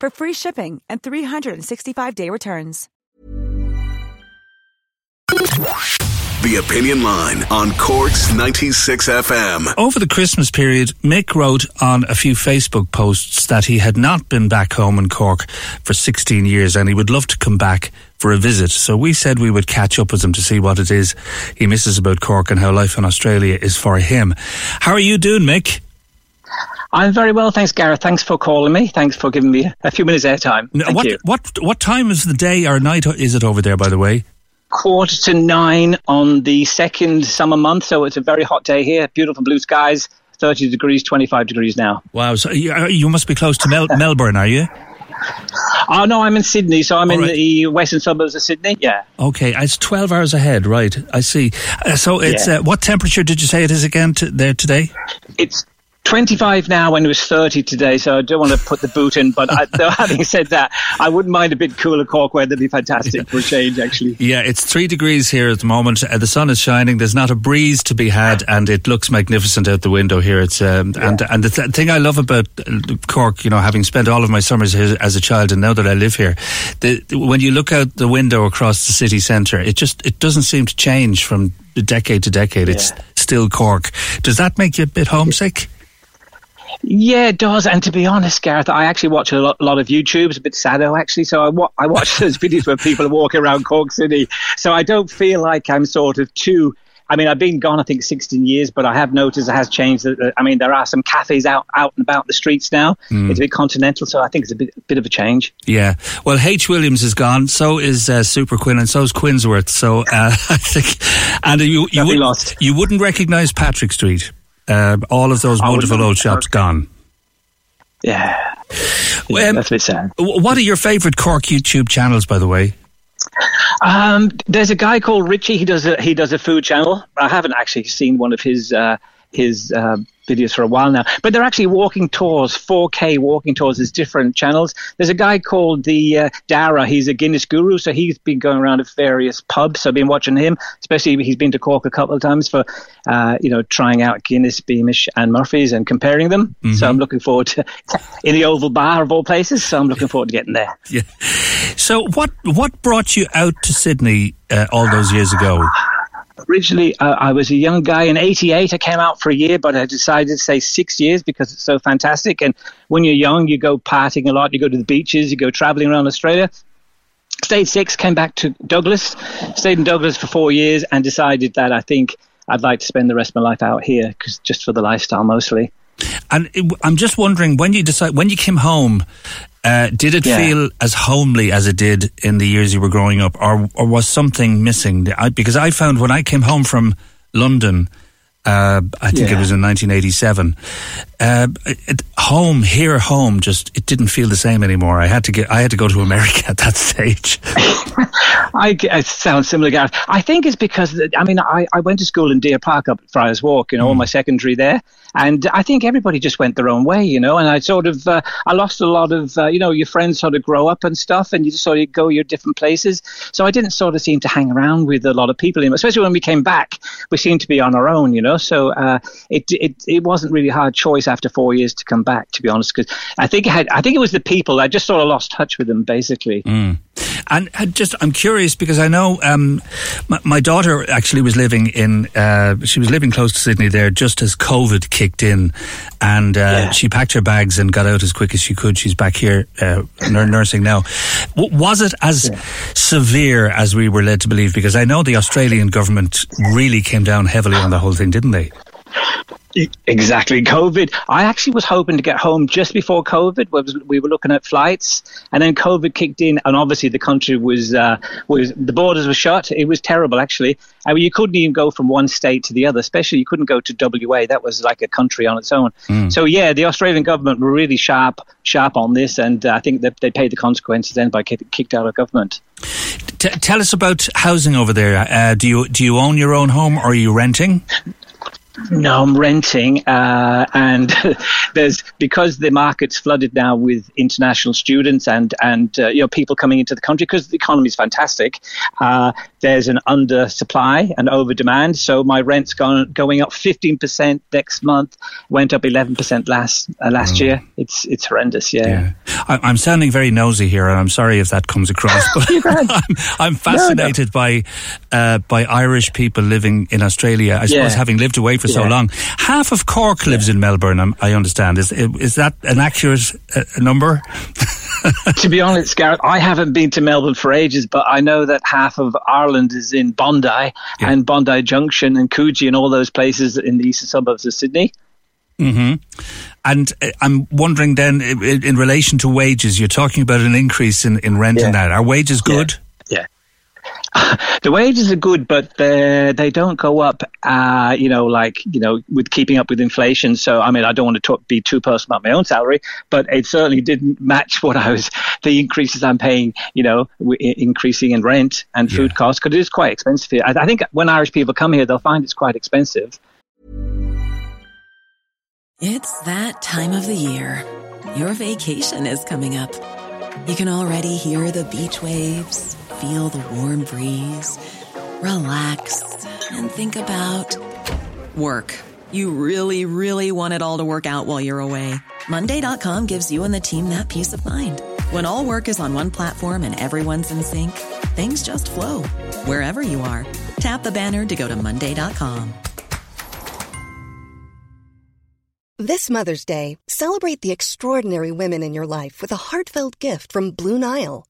for free shipping and 365-day returns. The Opinion Line on Cork's 96 FM. Over the Christmas period, Mick wrote on a few Facebook posts that he had not been back home in Cork for 16 years and he would love to come back for a visit. So we said we would catch up with him to see what it is he misses about Cork and how life in Australia is for him. How are you doing, Mick? I'm very well, thanks, Gareth. Thanks for calling me. Thanks for giving me a few minutes airtime. Thank what you. what what time is the day or night is it over there? By the way, Quarter to nine on the second summer month, so it's a very hot day here. Beautiful blue skies. 30 degrees, 25 degrees now. wow! So you, uh, you must be close to Mel- Melbourne, are you? Oh, no, I'm in Sydney, so I'm All in right. the western suburbs of Sydney. Yeah. Okay, it's twelve hours ahead, right? I see. Uh, so it's Yeah. uh, what temperature did you say it is again to, there today? It's 25 now when it was 30 today, so I don't want to put the boot in. But I, though, having said that, I wouldn't mind a bit cooler Cork weather. It'd be fantastic for a change, actually. Yeah, it's three degrees here at the moment. Uh, the sun is shining. There's not a breeze to be had, and it looks magnificent out the window here. It's um, and and the th- thing I love about uh, Cork, you know, having spent all of my summers here as a child, and now that I live here, the, when you look out the window across the city centre, it just it doesn't seem to change from decade to decade. It's still Cork. Does that make you a bit homesick? Yeah, it does. And to be honest, Gareth, I actually watch a lot, lot of YouTube. It's a bit saddo, actually. So I, wa- I watch those videos where people are walking around Cork City. So I don't feel like I'm sort of too. I mean, I've been gone, I think, 16 years, but I have noticed it has changed. I mean, there are some cafes out, out and about the streets now. It's a bit continental, so I think it's a bit, bit of a change. Yeah. Well, H. Williams is gone. So is uh, Super Quinn, and so is Quinnsworth. So uh, I think, and you you, would, lost. you wouldn't recognise Patrick Street. Uh, all of those wonderful old shops gone. Yeah. Well, um, That's a bit sad. What are your favourite Cork YouTube channels, by the way? Um, there's a guy called Richie. He does a he does a food channel. I haven't actually seen one of his uh, his uh, videos for a while now, but they're actually walking tours, 4K walking tours. There's different channels. There's a guy called the uh, Dara. He's a Guinness guru, so he's been going around to various pubs. So I've been watching him, especially he's been to Cork a couple of times for uh, you know trying out Guinness, Beamish, and Murphy's and comparing them. So I'm looking forward to in the Oval Bar of all places. So I'm looking forward to getting there. Yeah. So what what brought you out to Sydney uh, all those years ago? Originally uh, I was a young guy. In 88 I came out for a year but I decided to stay six years because it's so fantastic. And when you're young you go partying a lot. You go to the beaches. You go traveling around Australia. Stayed six came back to Douglas. Stayed in Douglas for four years and decided that I think I'd like to spend the rest of my life out here because just for the lifestyle mostly. And I'm just wondering when you decide when you came home, uh, did it Yeah. feel as homely as it did in the years you were growing up, or or was something missing? I, because I found when I came home from London. Uh, I think it was in 1987. Uh, it, home here, home, just it didn't feel the same anymore. I had to get, I had to go to America at that stage. I, it sounds similar, Gareth. I think it's because, I mean, I, I went to school in Deer Park up at Friars Walk, you know, all my secondary there. And I think everybody just went their own way, you know, and I sort of, uh, I lost a lot of, uh, you know, your friends sort of grow up and stuff and you just sort of go your different places. So I didn't sort of seem to hang around with a lot of people, especially when we came back, we seemed to be on our own, you know, so uh, it, it, it wasn't really a hard choice after four years to come back, to be honest, because I think I had, I think it was the people, I just sort of lost touch with them basically. And And uh, just, I'm curious because I know um, my, my, daughter actually was living in, uh, she was living close to Sydney there just as COVID kicked in, and uh, yeah. she packed her bags and got out as quick as she could. She's back here uh, nursing now. W- was it as yeah. severe as we were led to believe? Because I know the Australian government really came down heavily on the whole thing, didn't they? Exactly. COVID. I actually was hoping to get home just before COVID. We were looking at flights, and then COVID kicked in, and obviously the country was uh, was the borders were shut. It was terrible, actually. I mean, you couldn't even go from one state to the other. Especially, you couldn't go to WA. That was like a country on its own. Mm. So yeah, the Australian government were really sharp sharp on this, and uh, I think that they paid the consequences then by kicked out of government. T- tell us about housing over there. Uh, do you do you own your own home or are you renting? No, I'm renting, uh, and there's because the market's flooded now with international students and and uh, you know people coming into the country because the economy is fantastic. Uh, there's an under supply and over demand, so my rent's gone going up 15% next month. Went up 11% last uh, last mm. year. It's it's horrendous. Yeah, yeah. I, am sounding very nosy here, and I'm sorry if that comes across, but I'm, I'm, fascinated no, no. by uh, by Irish people living in Australia. I suppose yeah. having lived away for so long. Half of Cork lives in Melbourne. I understand. Is is that an accurate uh, number? To be honest, Gareth, I haven't been to Melbourne for ages, but I know that half of Ireland is in Bondi yeah. and Bondi Junction and Coogee and all those places in the eastern suburbs of Sydney. hmm And uh, I'm wondering then, in, relation to wages, you're talking about an increase in, in rent yeah. and that. Are wages good? Yeah. the wages are good, but they don't go up. Uh, you know, like you know, with keeping up with inflation. So, I mean, I don't want to talk, be too personal about my own salary, but it certainly didn't match what I was the increases I'm paying. You know, increasing in rent and food yeah. costs because it is quite expensive here. I, I think when Irish people come here, they'll find it's quite expensive. It's that time of the year. Your vacation is coming up. You can already hear the beach waves feel the warm breeze, relax, and think about work. You really, really want it all to work out while you're away. Monday.com gives you and the team that peace of mind. When all work is on one platform and everyone's in sync, things just flow wherever you are. Tap the banner to go to Monday.com. This Mother's Day, celebrate the extraordinary women in your life with a heartfelt gift from Blue Nile.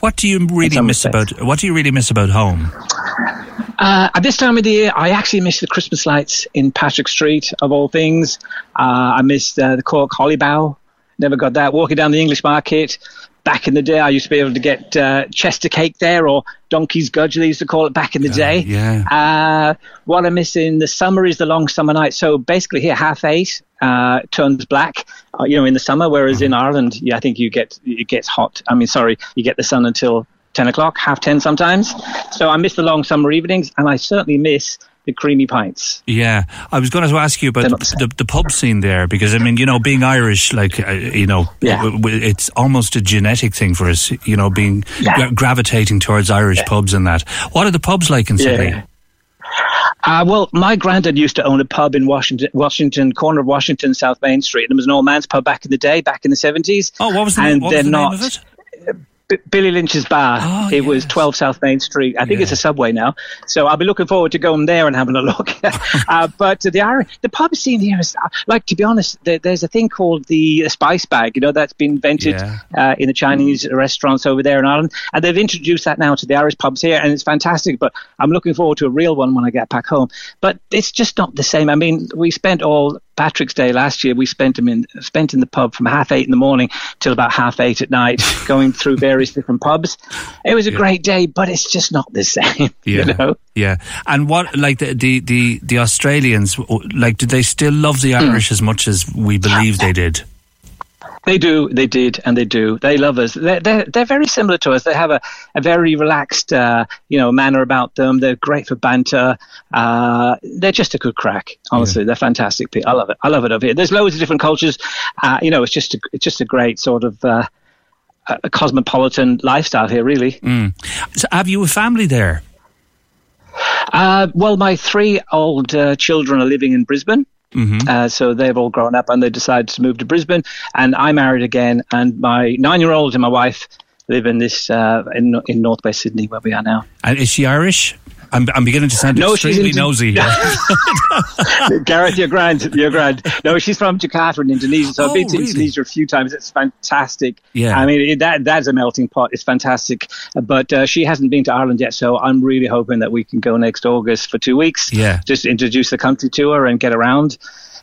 What do you really miss about What do you really miss about home? Uh, at this time of the year, I actually miss the Christmas lights in Patrick Street, of all things. Uh, I miss uh, the Cork Holly Bough. Never got that. Walking down the English market. Back in the day, I used to be able to get uh, Chester cake there, or Donkey's Gudge, they used to call it back in the day. Yeah. Uh, what I miss in the summer is the long summer night. So basically, here half eight uh, turns black, uh, you know, in the summer. Whereas in mm-hmm. Ireland, yeah, I think you get it gets hot. I mean, sorry, you get the sun until ten o'clock, half ten sometimes. So I miss the long summer evenings, and I certainly miss the creamy pints. Yeah, I was going to ask you about the, the, the, pub scene there because I mean, you know, being Irish, like uh, you know, yeah. it's almost a genetic thing for us. You know, being yeah. gra- gravitating towards Irish yeah. pubs and that. What are the pubs like in Sydney? Uh, well, my granddad used to own a pub in Washington, Washington corner of Washington, South Main Street. And it was an old man's pub back in the day, back in the seventies. Oh, what was the, and what was the name of it? B- Billy Lynch's bar. Oh, it was 12 South Main Street. I think Yeah. it's a subway now. So I'll be looking forward to going there and having a look. uh, but the Irish, the pub scene here is, uh, like, to be honest, there, there's a thing called the spice bag, you know, that's been invented Yeah. uh, in the Chinese restaurants over there in Ireland. And they've introduced that now to the Irish pubs here, and it's fantastic. But I'm looking forward to a real one when I get back home. But it's just not the same. I mean, we spent all Patrick's Day last year. We spent them in spent in the pub from half eight in the morning till about half eight at night, going through various different pubs. It was a great day, but it's just not the same. Yeah, You know. yeah. And what like the the the, the Australians like? Did they still love the Hmm. Irish as much as we believe they did? They do, they did, and they do. They love us. They're, they're, they're very similar to us. They have a, a very relaxed, uh, you know, manner about them. They're great for banter. Uh, they're just a good crack. Honestly, they're fantastic people. I love it. I love it over here. There's loads of different cultures. Uh, you know, it's just a, it's just a great sort of uh, a cosmopolitan lifestyle here, really. So have you a family there? Uh, well, my three old uh, children are living in Brisbane. Uh, so they've all grown up and they decided to move to Brisbane. And I married again, and my nine-year-old and my wife live in this uh, in in northwest Sydney where we are now. And is she Irish? I'm, I'm beginning to sound No, she's extremely nosy here. Gareth, you're grand. You're grand. No, she's from Jakarta in Indonesia. So Oh, I've been to really? Indonesia a few times. It's fantastic. Yeah. I mean, it, that that's a melting pot. It's fantastic. But uh, she hasn't been to Ireland yet, so I'm really hoping that we can go next August for two weeks. Yeah. Just introduce the country to her and get around,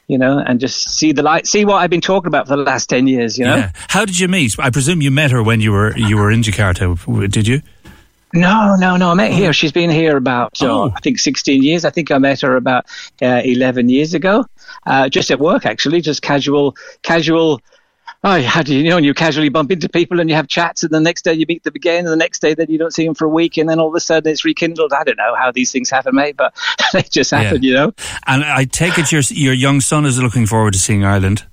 you know, and just see the light, see what I've been talking about for the last ten years. You know. Yeah. How did you meet? I presume you met her when you were you were in Jakarta. Did you? No, no, no. I met here. She's been here about, uh, Oh. I think, 16 years. I think I met her about uh, 11 years ago, uh, just at work, actually, just casual, casual. Oh, how do you, you know, and you casually bump into people and you have chats, and the next day you meet them again, and the next day then you don't see them for a week, and then all of a sudden it's rekindled. I don't know how these things happen, mate, but they just happen, you know. And I take it your your young son is looking forward to seeing Ireland.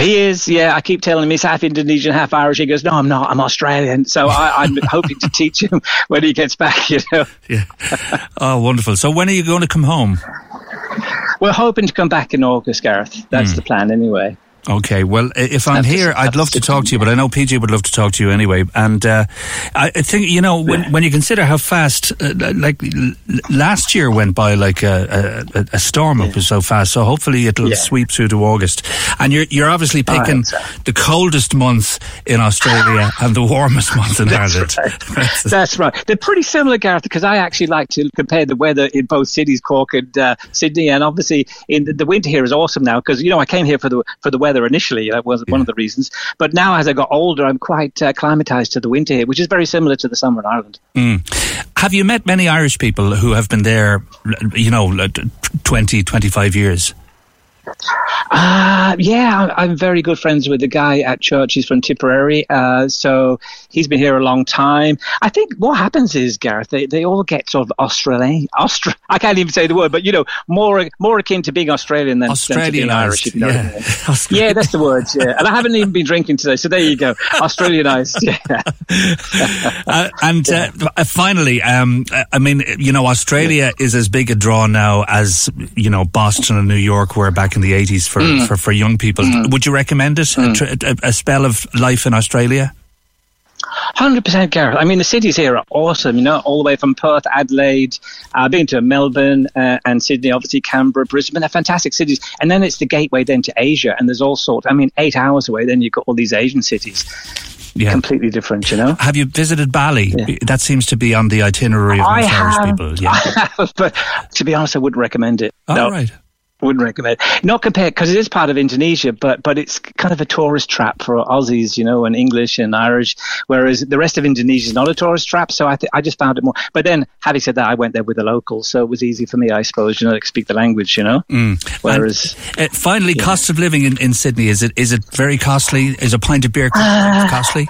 He is, yeah. I keep telling him he's half Indonesian, half Irish. He goes, "No, I'm not. I'm Australian." So I, I'm hoping to teach him when he gets back. You know. Yeah. oh, wonderful. So when are you going to come home? We're hoping to come back in August, Gareth. That's Hmm. the plan, anyway. Okay, well, if I'm here, I'd love to talk to you, but I know PJ would love to talk to you anyway. And uh, I think, you know, when, when you consider how fast, uh, like l- last year went by like a, a, a storm up was so fast, so hopefully it'll Yeah. sweep through to August. And you're, you're obviously picking hope so. the coldest month in Australia and the warmest month in Ireland. right. That's right. They're pretty similar, Gareth, because I actually like to compare the weather in both cities, Cork and uh, Sydney. And obviously, in the, the winter here is awesome now because you know I came here for the for the weather initially. That was one of the reasons. But now, as I got older, I'm quite uh, acclimatized to the winter here, which is very similar to the summer in Ireland. Have you met many Irish people who have been there, you know, like 20, 25 years? Uh, yeah, I'm, very good friends with the guy at church. He's from Tipperary. Uh, so he's been here a long time. I think what happens is, Gareth, they, they all get sort of Australian. Austra- I can't even say the word, but, you know, more more akin to being Australian than, than to being Irish. You know I mean. Yeah, that's the word. Yeah, and I haven't even been drinking today, so there you go. Australianized. Yeah, Uh, and uh, uh, finally, um, I mean, you know, Australia is as big a draw now as you know Boston and New York were back in the eighties for, Mm. for for young people. Would you recommend it? A, a, a spell of life in Australia? hundred percent, Gareth. I mean, the cities here are awesome. You know, all the way from Perth, Adelaide. I've been to Melbourne uh, and Sydney, obviously Canberra, Brisbane. They're fantastic cities. And then it's the gateway then to Asia, and there's all sorts. I mean, eight hours away, then you've got all these Asian cities, Yeah. completely different. You know. Have you visited Bali? Yeah. That seems to be on the itinerary of most Irish people. Yeah. Have, but to be honest, I wouldn't recommend it. All no, right. Wouldn't recommend. Not compared because it is part of Indonesia, but but it's kind of a tourist trap for Aussies, you know, and English and Irish. Whereas the rest of Indonesia is not a tourist trap. So I th- I just found it more. But then, having said that, I went there with the locals, so it was easy for me, I suppose. You know, to speak the language, you know. Whereas. Uh, finally, cost of living in, in Sydney is it is it very costly? Is a pint of beer Uh, costly?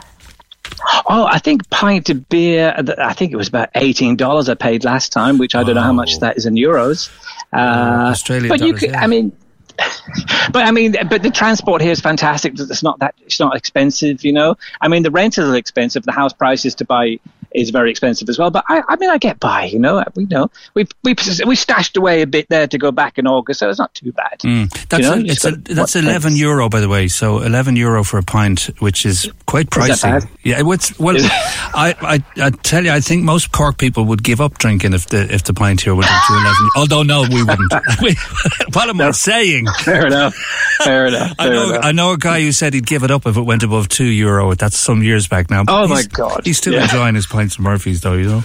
Oh, I think pint of beer. I think it was about eighteen dollars I paid last time, which I don't know how much that is in euros. Uh, Australian but you could, yeah. I mean, but I mean, but the transport here is fantastic. It's not that it's not expensive, you know. I mean, the rentals are expensive. The house prices to buy is very expensive as well. But I, I mean, I get by. You know, we know we we we stashed away a bit there to go back in August, so it's not too bad. Mm. That's you know, a, it's a, that's eleven euro, by the way. So eleven euro for a pint, which is quite pricey. Is yeah, it's, well, I, I I tell you, I think most Cork people would give up drinking if the if the pint here went up to eleven. Although no, we wouldn't. what am I saying? Fair enough. Fair enough. Fair I know. enough. I know a guy who said he'd give it up if it went above two euro. That's some years back now. Oh, my God. He's still Yeah. enjoying his pints of Murphy's, though. You know.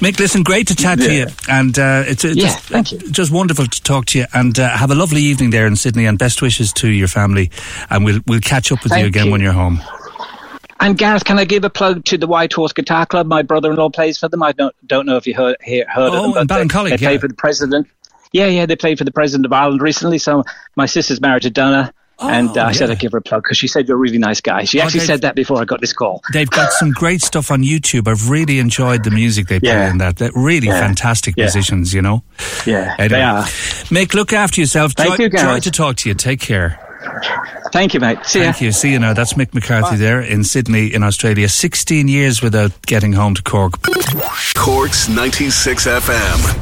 Mick, listen, great to chat to you, and uh, it's, it's Yeah, just, thank you. just wonderful to talk to you, and uh, have a lovely evening there in Sydney, and best wishes to your family, and we'll we'll catch up with you again you. when you're home. And Gareth, can I give a plug to the White Horse Guitar Club? My brother-in-law plays for them. I don't don't know if you heard hear, heard Oh, of them. in but they, Ballincollig, they play yeah. for the president. Yeah, yeah, they played for the president of Ireland recently. So my sister's married to Donna, and uh, I said. I'd give her a plug because she said you're a really nice guy. She Oh, actually they've- said that before I got this call. They've got some great stuff on YouTube. I've really enjoyed the music they play Yeah. in that. They're really Yeah. fantastic Yeah. musicians, you know. Yeah, Anyway, they are. Mick, look after yourself. Thank joy, you, Gareth. joy to talk to you. Take care. Thank you, mate. See ya. Thank you. See you now. That's Mick McCarthy there in Sydney, in Australia. 16 years without getting home to Cork. Cork's 96 FM.